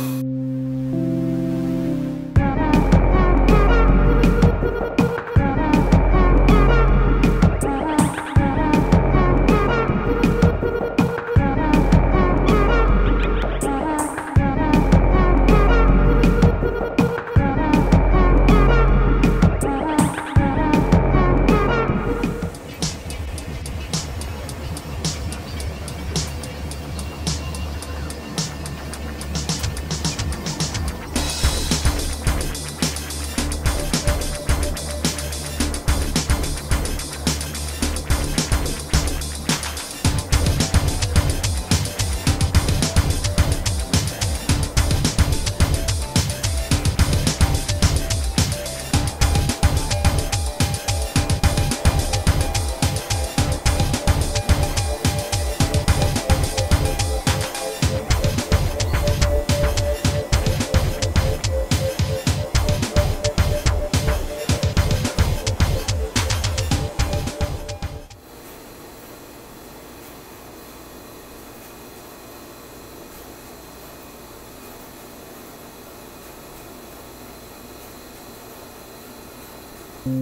Música And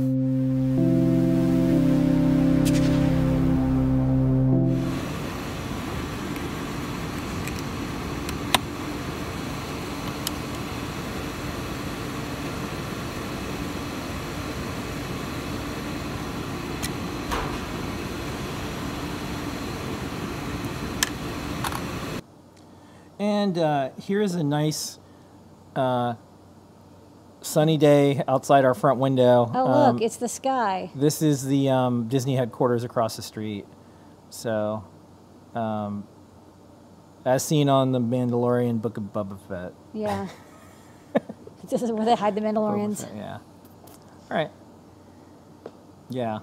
uh, here is a nice uh, sunny day outside our front window. Oh, Um, look, it's the sky. This is the um, Disney headquarters across the street. So, um, as seen on the Mandalorian Book of Boba Fett. Yeah. this is where they hide the Mandalorians. Fett, yeah. All right. Yeah.